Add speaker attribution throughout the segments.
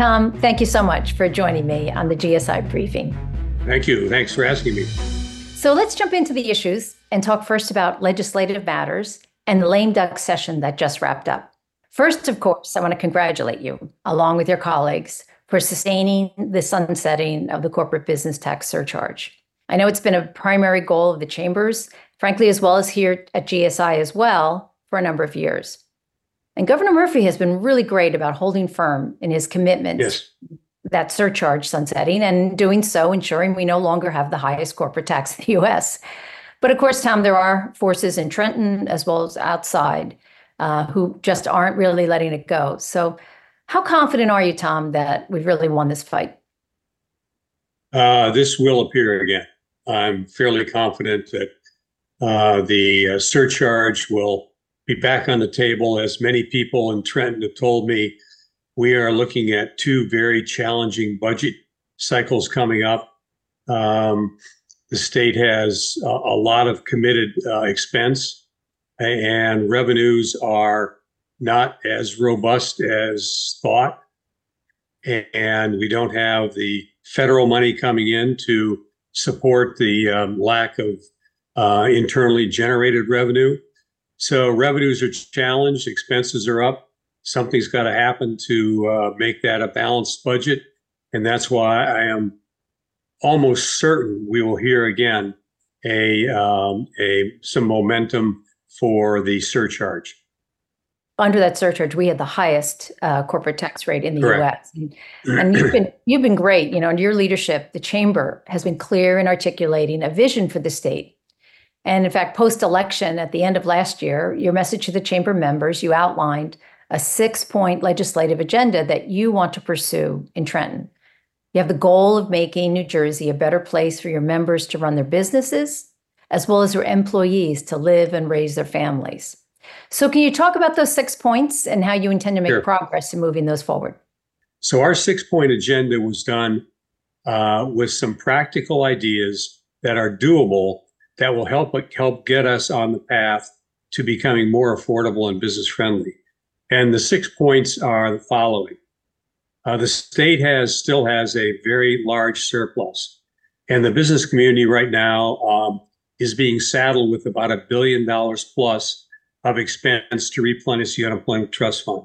Speaker 1: Tom, thank you so much for joining me on the GSI briefing.
Speaker 2: Thank you. Thanks for asking me.
Speaker 1: So let's jump into the issues and talk first about legislative matters and the lame duck session that just wrapped up. First, of course, I want to congratulate you, along with your colleagues, for sustaining the sunsetting of the corporate business tax surcharge. I know it's been a primary goal of the chambers, frankly, as well as here at GSI as well, for a number of years. And Governor Murphy has been really great about holding firm in his commitment
Speaker 2: Yes.
Speaker 1: that surcharge sunsetting and doing so ensuring we no longer have the highest corporate tax in the US. But of course, Tom, there are forces in Trenton as well as outside uh, who just aren't really letting it go. So, how confident are you, Tom, that we've really won this fight?
Speaker 2: Uh, this will appear again. I'm fairly confident that uh, the uh, surcharge will be back on the table. As many people in Trenton have told me, we are looking at two very challenging budget cycles coming up. Um, the state has a, a lot of committed uh, expense, and revenues are not as robust as thought. And we don't have the federal money coming in to support the um, lack of uh, internally generated revenue. So revenues are challenged, expenses are up. Something's got to happen to uh, make that a balanced budget. And that's why I am almost certain we will hear again a, um, a some momentum for the surcharge.
Speaker 1: Under that surcharge, we had the highest uh, corporate tax rate in the
Speaker 2: Correct.
Speaker 1: U.S. And, and you've been you've been great. You know, under your leadership, the chamber has been clear in articulating a vision for the state. And in fact, post-election at the end of last year, your message to the chamber members, you outlined a six-point legislative agenda that you want to pursue in Trenton. You have the goal of making New Jersey a better place for your members to run their businesses, as well as your employees to live and raise their families. So, can you talk about those six points and how you intend to make
Speaker 2: Sure.
Speaker 1: progress in moving those forward?
Speaker 2: So our six point agenda was done uh, with some practical ideas that are doable that will help help get us on the path to becoming more affordable and business friendly. And the six points are the following: uh, the state has still has a very large surplus, and the business community right now um, is being saddled with about a billion dollars plus of expense to replenish the unemployment trust fund.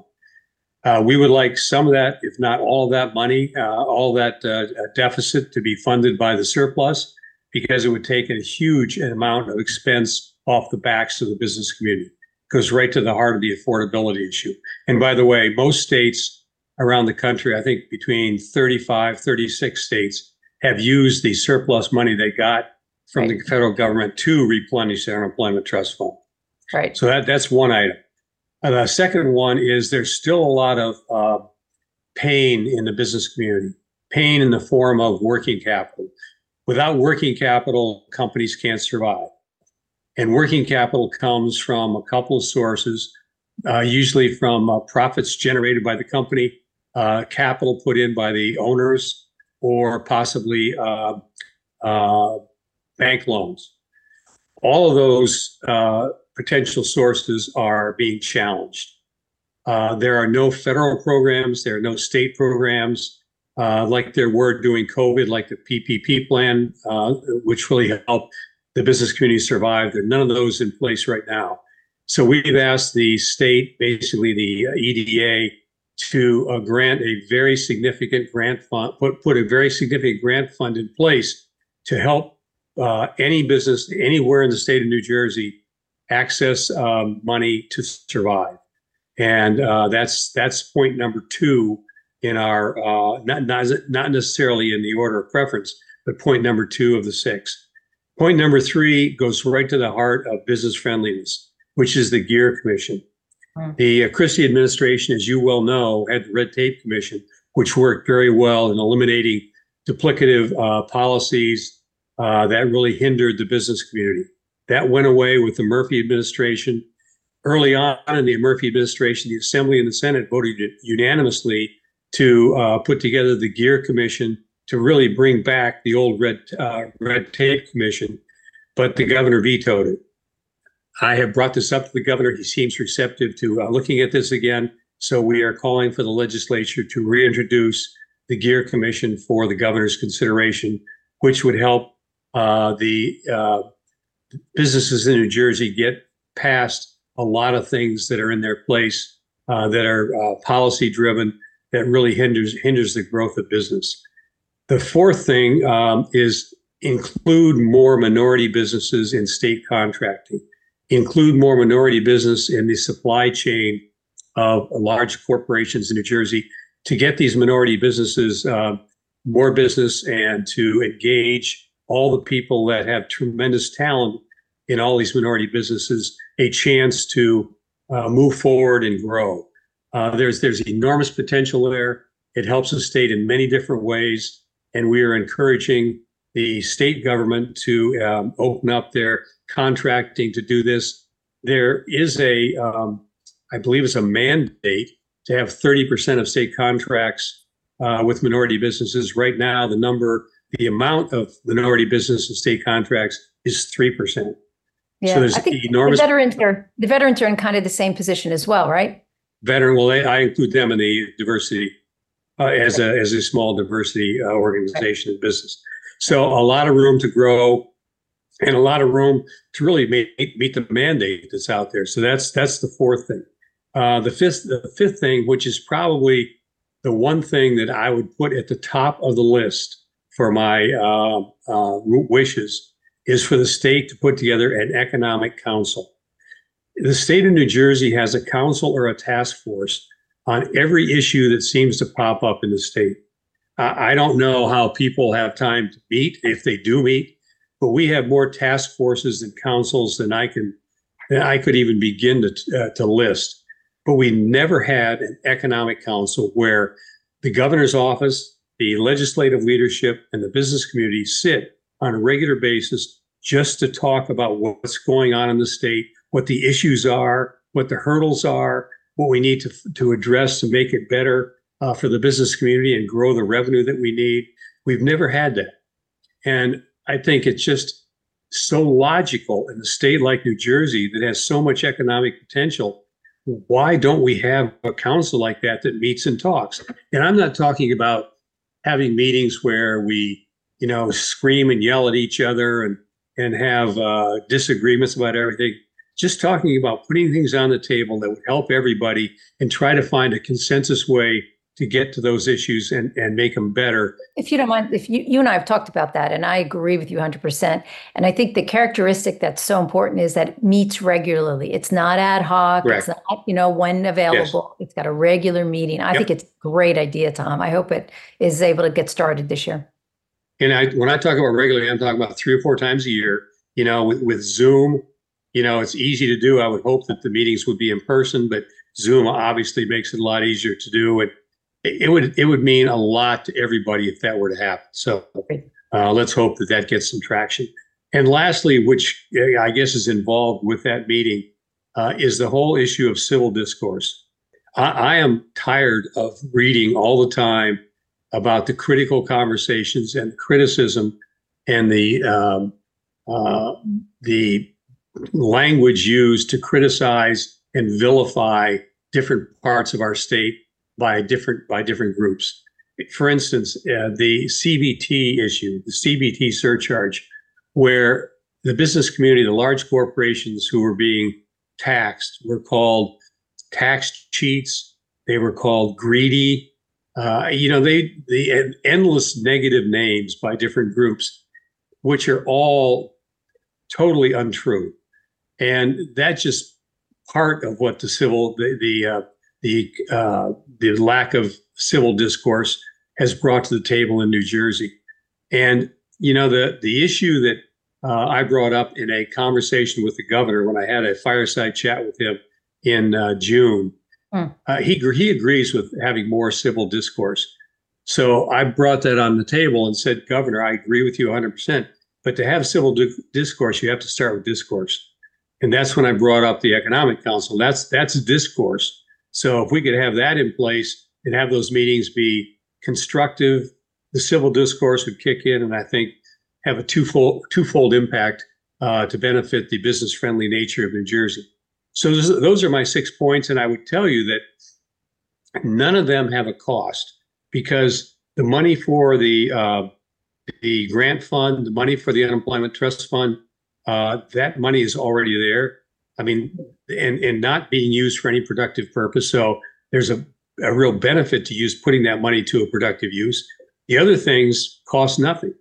Speaker 2: Uh, we would like some of that, if not all of that money, uh, all that uh, deficit to be funded by the surplus, because it would take a huge amount of expense off the backs of the business community. Goes right to the heart of the affordability issue. And by the way, most states around the country, I think between 35, 36 states, have used the surplus money they got from the federal government to replenish their unemployment trust fund.
Speaker 1: Right.
Speaker 2: So that that's one item. And the second one is there's still a lot of uh, pain in the business community, pain in the form of working capital. Without working capital, companies can't survive. And working capital comes from a couple of sources, uh, usually from uh, profits generated by the company, uh, capital put in by the owners, or possibly uh, uh, bank loans. All of those uh, potential sources are being challenged. There are no federal programs, there are no state programs uh, like there were during COVID, like the PPP plan, uh, which really helped the business community survive. There are none of those in place right now. So we've asked the state, basically the EDA, to uh, grant a very significant grant fund, put, put a very significant grant fund in place to help uh, any business anywhere in the state of New Jersey access um, money to survive. And uh, that's that's point number two in our uh, not, not not necessarily in the order of preference, but point number two of the six. Point number three goes right to the heart of business friendliness, which is the Gear Commission.
Speaker 1: Hmm.
Speaker 2: The uh, Christie administration, as you well know, had the Red Tape Commission, which worked very well in eliminating duplicative uh, policies uh, that really hindered the business community. That went away with the Murphy administration. Early on in the Murphy administration, the Assembly and the Senate voted unanimously to uh, put together the Gear Commission to really bring back the old Red uh, Red Tape Commission, but the governor vetoed it. I have brought this up to the governor. He seems receptive to uh, looking at this again. So we are calling for the legislature to reintroduce the Gear Commission for the governor's consideration, which would help uh, the uh, businesses in New Jersey get past a lot of things that are in their place uh, that are uh, policy driven that really hinders hinders the growth of business. The fourth thing um, is include more minority businesses in state contracting, include more minority business in the supply chain of large corporations in New Jersey to get these minority businesses uh, more business and to engage all the people that have tremendous talent in all these minority businesses a chance to uh, move forward and grow. Uh, there's there's enormous potential there. It helps the state in many different ways, and we are encouraging the state government to um, open up their contracting to do this. There is a, um, I believe, it's a mandate to have 30% of state contracts uh, with minority businesses. Right now, the number, the amount of minority business and state contracts is 3%.
Speaker 1: Yeah,
Speaker 2: there's
Speaker 1: I think
Speaker 2: enormous-
Speaker 1: the veterans are, the veterans are in kind of the same position as well, right?
Speaker 2: Veteran, well, I include them in the diversity uh, as a as a small diversity uh, organization and business. So a lot of room to grow, and a lot of room to really meet meet the mandate that's out there. So that's that's the fourth thing. Uh, the fifth the fifth thing, which is probably the one thing that I would put at the top of the list for my uh, uh, wishes, is for the state to put together an economic council the state of New Jersey has a council or a task force on every issue that seems to pop up in the state. I, I don't know how people have time to meet, if they do meet, but we have more task forces and councils than I can, than I could even begin to, uh, to list. But we never had an economic council where the governor's office, the legislative leadership, and the business community sit on a regular basis just to talk about what's going on in the state what the issues are, what the hurdles are, what we need to, to address to make it better uh, for the business community and grow the revenue that we need. We've never had that. And I think it's just so logical in a state like New Jersey that has so much economic potential. Why don't we have a council like that that meets and talks? And I'm not talking about having meetings where we, you know, scream and yell at each other and and have uh, disagreements about everything just talking about putting things on the table that would help everybody and try to find a consensus way to get to those issues and, and make them better.
Speaker 1: If you don't mind, if you, you and I have talked about that, and I agree with you 100%. And I think the characteristic that's so important is that it meets regularly. It's not ad hoc,
Speaker 2: Correct.
Speaker 1: it's not, you know, when available. It's got a regular meeting. I
Speaker 2: Yep.
Speaker 1: think it's a great idea, Tom. I hope it is able to get started this year.
Speaker 2: And I, when I talk about regularly, I'm talking about three or four times a year. You know, with, with Zoom, you know, it's easy to do. I would hope that the meetings would be in person, but Zoom obviously makes it a lot easier to do. And it, it would it would mean a lot to everybody if that were to happen. So uh, let's hope that that gets some traction. And lastly, which uh, I guess is involved with that meeting, uh, is the whole issue of civil discourse. I, I am tired of reading all the time about the critical conversations and criticism and the um, uh, the language used to criticize and vilify different parts of our state by different by different groups. For instance, uh, the CBT issue, the CBT surcharge, where the business community, the large corporations who were being taxed, were called tax cheats. They were called greedy. Uh, you know, they the endless negative names by different groups, which are all totally untrue and that's just part of what the civil the the uh, the uh, the lack of civil discourse has brought to the table in New Jersey. And you know the the issue that uh, I brought up in a conversation with the governor when I had a fireside chat with him in uh, June.
Speaker 1: Hmm.
Speaker 2: Uh, he he agrees with having more civil discourse. So I brought that on the table and said, Governor, I agree with you 100%. But to have civil di- discourse, you have to start with discourse. And that's when I brought up the Economic Council. That's that's discourse. So if we could have that in place and have those meetings be constructive, the civil discourse would kick in, and I think have a twofold twofold impact uh, to benefit the business friendly nature of New Jersey. So those, those are my six points, and I would tell you that none of them have a cost because the money for the uh, the grant fund, the money for the unemployment trust fund, uh, that money is already there. I mean, and and not being used for any productive purpose. So there's a, a real benefit to use putting that money to a productive use. The other things cost nothing.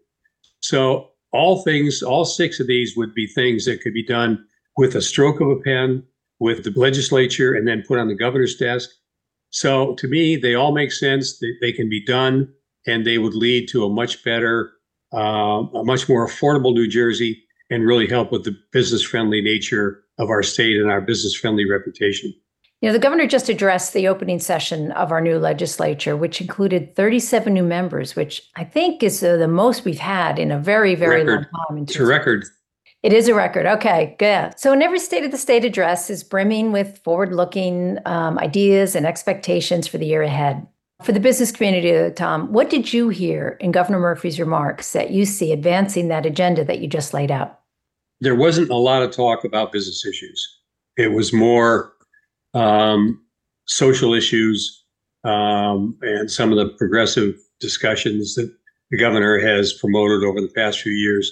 Speaker 2: So all things, all six of these would be things that could be done with a stroke of a pen, with the legislature, and then put on the governor's desk. So to me, they all make sense. They, they can be done, and they would lead to a much better, uh, a much more affordable New Jersey, and really help with the business-friendly nature of our state and our business-friendly reputation.
Speaker 1: You know, the governor just addressed the opening session of our new legislature, which included 37 new members, which I think is uh, the most we've had in a very, very
Speaker 2: record.
Speaker 1: long time.
Speaker 2: It's a record.
Speaker 1: It is a record. Okay, good. So, in every State of the State address is brimming with forward looking um, ideas and expectations for the year ahead. For the business community, Tom, what did you hear in Governor Murphy's remarks that you see advancing that agenda that you just laid out?
Speaker 2: There wasn't a lot of talk about business issues. It was more um, social issues um, and some of the progressive discussions that the governor has promoted over the past few years.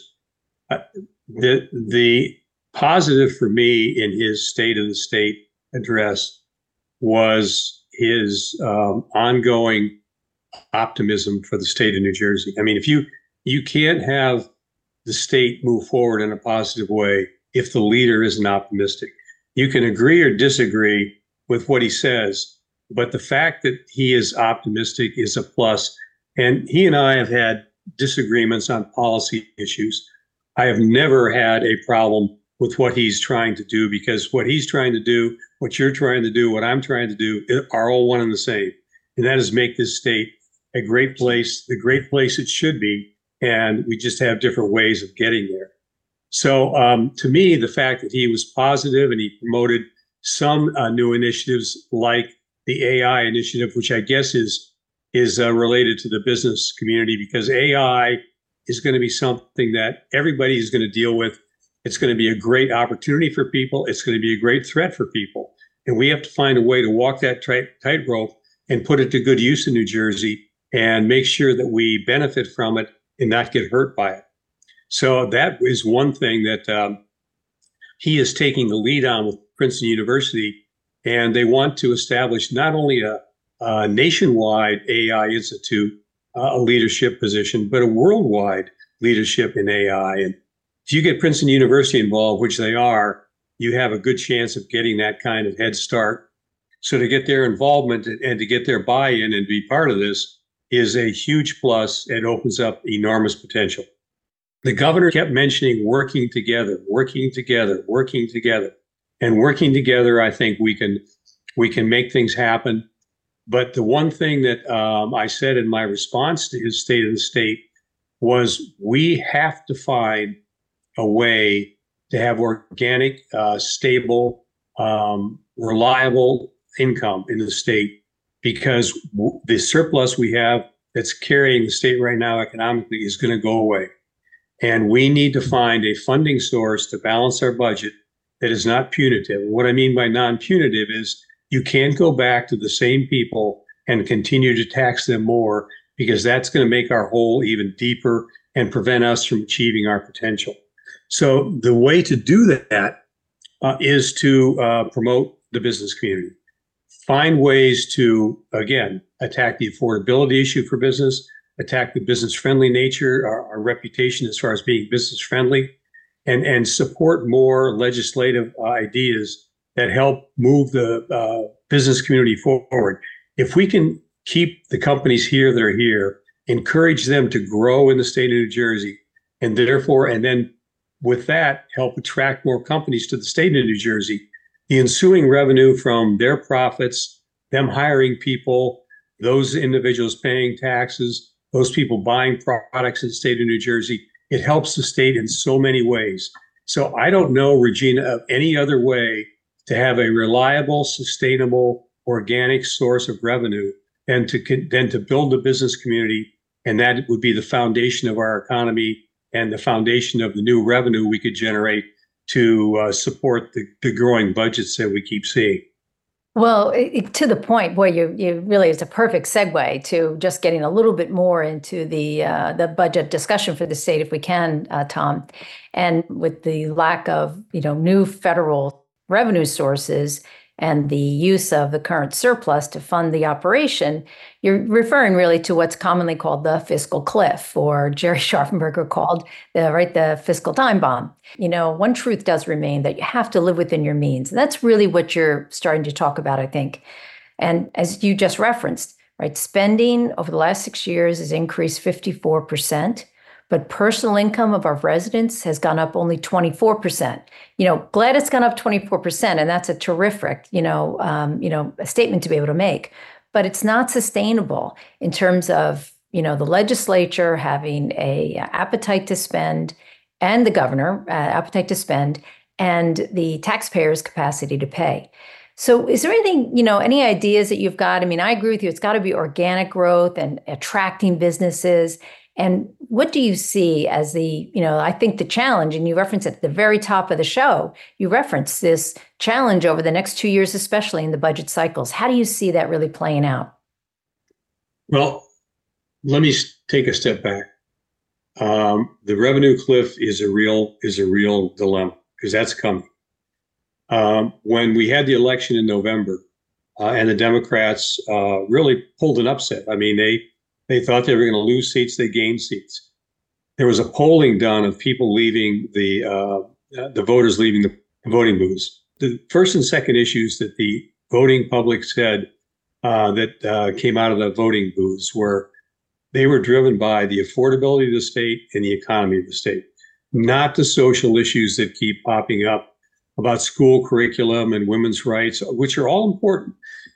Speaker 2: Uh, the the positive for me in his state of the state address was his um, ongoing optimism for the state of New Jersey. I mean, if you you can't have the state move forward in a positive way if the leader isn't optimistic you can agree or disagree with what he says, but the fact that he is optimistic is a plus. And he and I have had disagreements on policy issues. I have never had a problem with what he's trying to do because what he's trying to do, what you're trying to do, what I'm trying to do are all one and the same. And that is make this state a great place, the great place it should be. And we just have different ways of getting there. So um, to me, the fact that he was positive and he promoted some uh, new initiatives like the AI initiative, which I guess is is uh, related to the business community because AI is going to be something that everybody is going to deal with. It's going to be a great opportunity for people. It's going to be a great threat for people, and we have to find a way to walk that tightrope and put it to good use in New Jersey and make sure that we benefit from it and not get hurt by it. So that is one thing that um, he is taking the lead on with Princeton University. And they want to establish not only a, a nationwide AI Institute, uh, a leadership position, but a worldwide leadership in AI. And if you get Princeton University involved, which they are, you have a good chance of getting that kind of head start. So to get their involvement and to get their buy-in and be part of this is a huge plus and opens up enormous potential the governor kept mentioning working together, working together, working together. And working together, I think we can we can make things happen. But the one thing that um, I said in my response to his state of the state was we have to find a way to have organic, uh, stable, um, reliable income in the state because w- the surplus we have that's carrying the state right now economically is going to go away. And we need to find a funding source to balance our budget that is not punitive. What I mean by non punitive is you can't go back to the same people and continue to tax them more because that's going to make our hole even deeper and prevent us from achieving our potential. So, the way to do that uh, is to uh, promote the business community, find ways to, again, attack the affordability issue for business, attack the business friendly nature, our, our, reputation as far as being business friendly, and, and support more legislative ideas that help move the uh, business community forward. If we can keep the companies here that are here, encourage them to grow in the state of New Jersey, and therefore, and then with that, help attract more companies to the state of New Jersey, the ensuing revenue from their profits, them hiring people, those individuals paying taxes, those people buying products in the state of New Jersey. It helps the state in so many ways. So I don't know, Regina, of any other way to have a reliable, sustainable, organic source of revenue than to than to build the business community, and that would be the foundation of our economy and the foundation of the new revenue we could generate to uh, support the, the growing budgets that we keep seeing.
Speaker 1: Well, it, to the point, boy, you you really it's a perfect segue to just getting a little bit more into the uh, the budget discussion for the state, if we can, uh, Tom. And with the lack of you know new federal revenue sources, and the use of the current surplus to fund the operation, you're referring really to what's commonly called the fiscal cliff, or Jerry Scharfenberger called the right the fiscal time bomb. You know, one truth does remain that you have to live within your means. And that's really what you're starting to talk about, I think. And as you just referenced, right, spending over the last six years has increased 54 percent but personal income of our residents has gone up only 24%. You know, glad it's gone up 24%, and that's a terrific, you know, um, you know, a statement to be able to make. But it's not sustainable in terms of, you know, the legislature having a appetite to spend and the governor uh, appetite to spend and the taxpayers' capacity to pay. So, is there anything, you know, any ideas that you've got? I mean, I agree with you. It's got to be organic growth and attracting businesses and what do you see as the, you know, I think the challenge, and you reference at the very top of the show, you reference this challenge over the next two years, especially in the budget cycles. How do you see that really playing out?
Speaker 2: Well, let me take a step back. Um, the revenue cliff is a real is a real dilemma because that's coming. Um, when we had the election in November, uh, and the Democrats uh, really pulled an upset. I mean, they they thought they were going to lose seats. They gained seats. There was a polling done of people leaving the uh, the voters leaving the voting booths. The first and second issues that the voting public said uh, that uh, came out of the voting booths were they were driven by the affordability of the state and the economy of the state, not the social issues that keep popping up about school curriculum and women's rights, which are all important.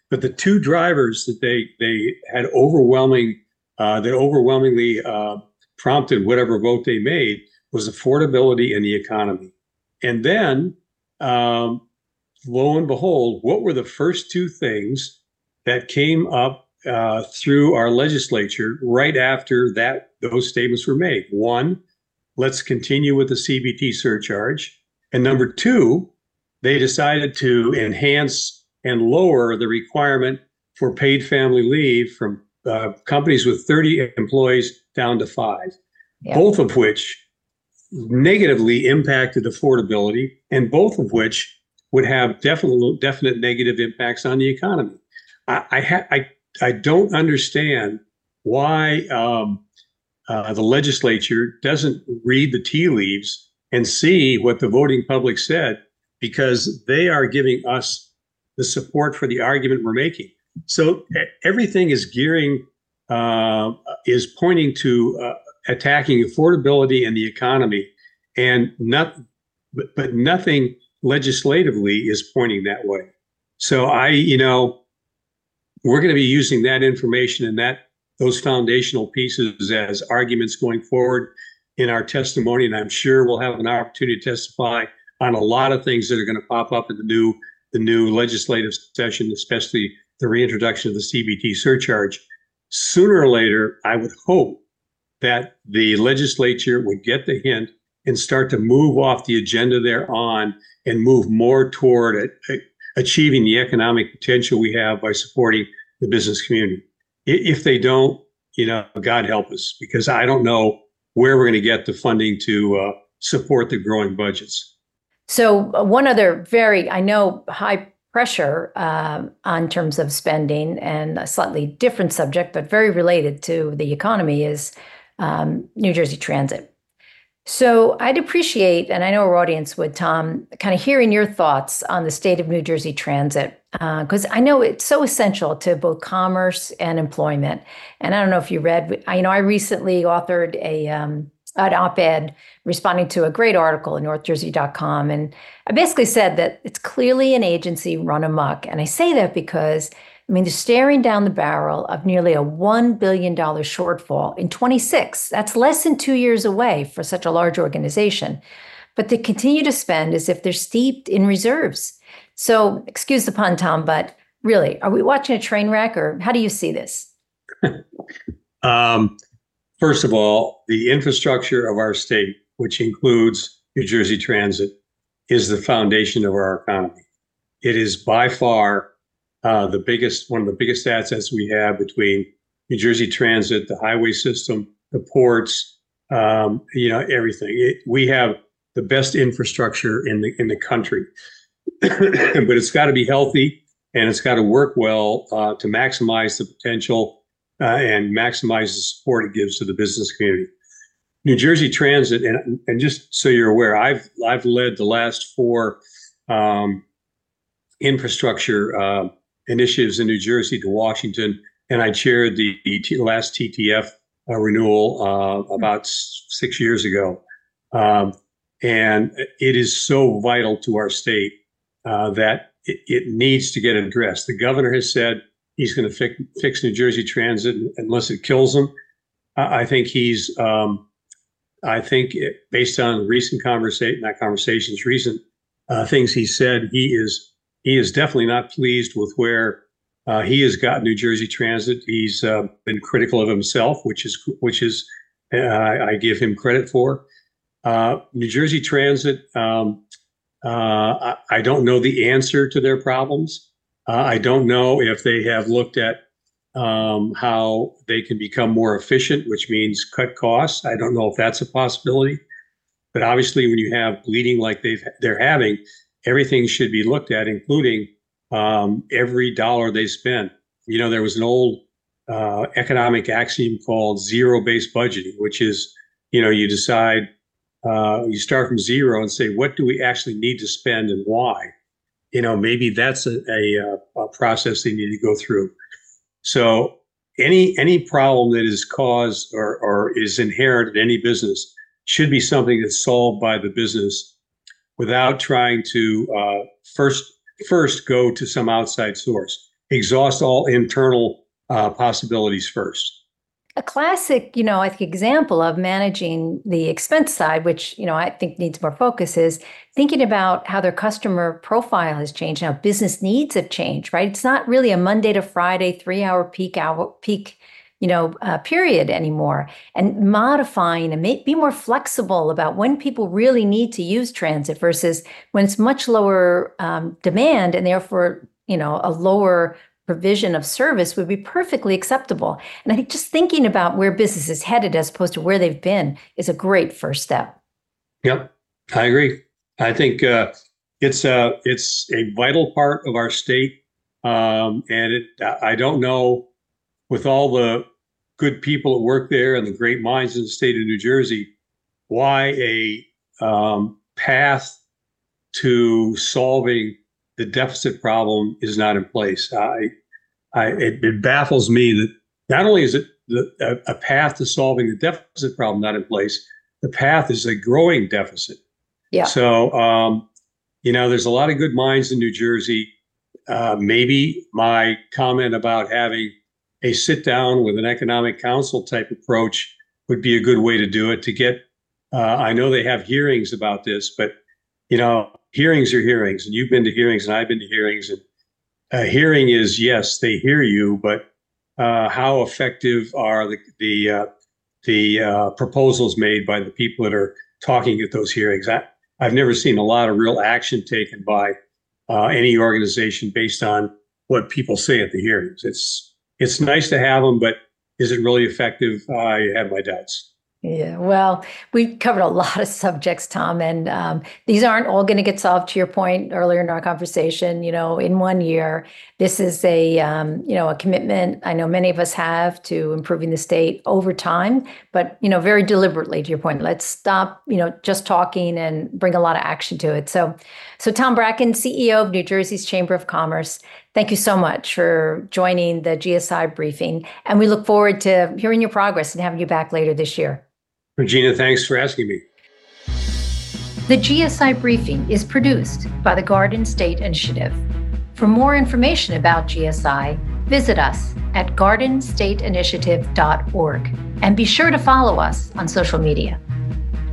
Speaker 2: But the two drivers that they they had overwhelming uh, that overwhelmingly uh, prompted whatever vote they made was affordability and the economy. And then, um, lo and behold, what were the first two things that came up uh, through our legislature right after that those statements were made? One, let's continue with the CBT surcharge, and number two, they decided to enhance and lower the requirement for paid family leave from uh, companies with 30 employees down to five, yeah. both of which negatively impacted affordability, and both of which would have definite definite negative impacts on the economy. I I, ha- I, I don't understand why um, uh, the legislature doesn't read the tea leaves and see what the voting public said, because they are giving us the support for the argument we're making. So everything is gearing, uh, is pointing to uh, attacking affordability and the economy, and not, but, but nothing legislatively is pointing that way. So I, you know, we're going to be using that information and that those foundational pieces as arguments going forward in our testimony, and I'm sure we'll have an opportunity to testify on a lot of things that are going to pop up in the new the new legislative session, especially the reintroduction of the CBT surcharge, sooner or later, I would hope that the legislature would get the hint and start to move off the agenda they're on and move more toward it, achieving the economic potential we have by supporting the business community. If they don't, you know, God help us, because I don't know where we're going to get the funding to uh, support the growing budgets.
Speaker 1: So, uh, one other very, I know, high pressure um, on terms of spending and a slightly different subject, but very related to the economy is um, New Jersey Transit. So I'd appreciate, and I know our audience would, Tom, kind of hearing your thoughts on the state of New Jersey Transit, because uh, I know it's so essential to both commerce and employment. And I don't know if you read, I, you know, I recently authored a um, an op-ed responding to a great article in northjersey.com and i basically said that it's clearly an agency run amok. And i say that because i mean they're staring down the barrel of nearly a $1 billion shortfall in 26 that's less than two years away for such a large organization. But they continue to spend as if they're steeped in reserves. So excuse the pun tom but really are we watching a train wreck or how do you see this?
Speaker 2: Um, First of all, the infrastructure of our state, which includes New Jersey Transit, is the foundation of our economy. It is by far uh, the biggest, one of the biggest assets we have between New Jersey Transit, the highway system, the ports, um, you know, everything. It, we have the best infrastructure in the in the country, but it's got to be healthy and it's got to work well uh, to maximize the potential uh, and maximize the support it gives to the business community. New Jersey Transit, and, and just so you're aware, I've I've led the last four um, infrastructure uh, initiatives in New Jersey to Washington, and I chaired the, last TTF uh, renewal uh, about six years ago. Um, and it is so vital to our state uh, that it, it, needs to get addressed. The governor has said he's going to fix, fix New Jersey Transit unless it kills him. I, I think he's, um, I think it, based on recent conversation, not conversations, recent uh, things he said, he is he is definitely not pleased with where uh, he has got New Jersey Transit. He's uh, been critical of himself, which is which is uh, I give him credit for. Uh, New Jersey Transit. Um, uh, I, I, don't know the answer to their problems. Uh, I don't know if they have looked at um, how they can become more efficient, which means cut costs. I don't know if that's a possibility. But obviously, when you have bleeding like they've they're having, everything should be looked at, including um, every dollar they spend. You know, there was an old uh, economic axiom called zero-based budgeting, which is, you know, you decide, uh, you start from zero and say, what do we actually need to spend and why? You know, maybe that's a, a, uh, a process they need to go through. So any any problem that is caused or, or is inherent in any business should be something that's solved by the business without trying to uh, first first go to some outside source. Exhaust all internal uh, possibilities first.
Speaker 1: A classic, you know, I think example of managing the expense side, which you know I think needs more focus, is thinking about how their customer profile has changed, how business needs have changed. Right? It's not really a Monday to Friday three-hour peak hour peak you know, uh, period anymore, and modifying and make, be more flexible about when people really need to use transit versus when it's much lower um, demand and therefore, you know, a lower provision of service would be perfectly acceptable. And I think just thinking about where business is headed as opposed to where they've been is a great first step.
Speaker 2: Yep, I agree. I think uh, it's a uh, it's a vital part of our state, um, and it, I don't know with all the good people that work there and the great minds in the state of New Jersey, why a um, path to solving the deficit problem is not in place. I, I, it, it baffles me that not only is it the, a, a, path to solving the deficit problem not in place, the path is a growing deficit.
Speaker 1: Yeah.
Speaker 2: So, um, you know, there's a lot of good minds in New Jersey. Uh, maybe my comment about having a sit down with an economic council type approach would be a good way to do it to get uh, i know they have hearings about this but you know hearings are hearings and you've been to hearings and i've been to hearings and a hearing is yes they hear you but uh, how effective are the the uh, the uh, proposals made by the people that are talking at those hearings I, i've never seen a lot of real action taken by uh, any organization based on what people say at the hearings it's it's nice to have them, but is it really effective? I have my doubts.
Speaker 1: Yeah, well, we covered a lot of subjects, Tom, and um, these aren't all going to get solved. To your point earlier in our conversation, you know, in one year, this is a um, you know a commitment. I know many of us have to improving the state over time, but you know, very deliberately. To your point, let's stop, you know, just talking and bring a lot of action to it. So, so Tom Bracken, CEO of New Jersey's Chamber of Commerce, Thank you so much for joining the GSI briefing. And we look forward to hearing your progress and having you back later this year.
Speaker 2: Regina, thanks for asking me.
Speaker 1: The GSI briefing is produced by the Garden State Initiative. For more information about GSI, visit us at gardenstateinitiative.org and be sure to follow us on social media.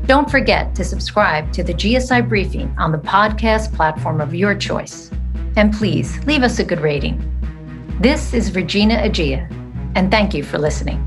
Speaker 1: Don't forget to subscribe to the GSI briefing on the podcast platform of your choice. And please leave us a good rating. This is Regina Egea, and thank you for listening.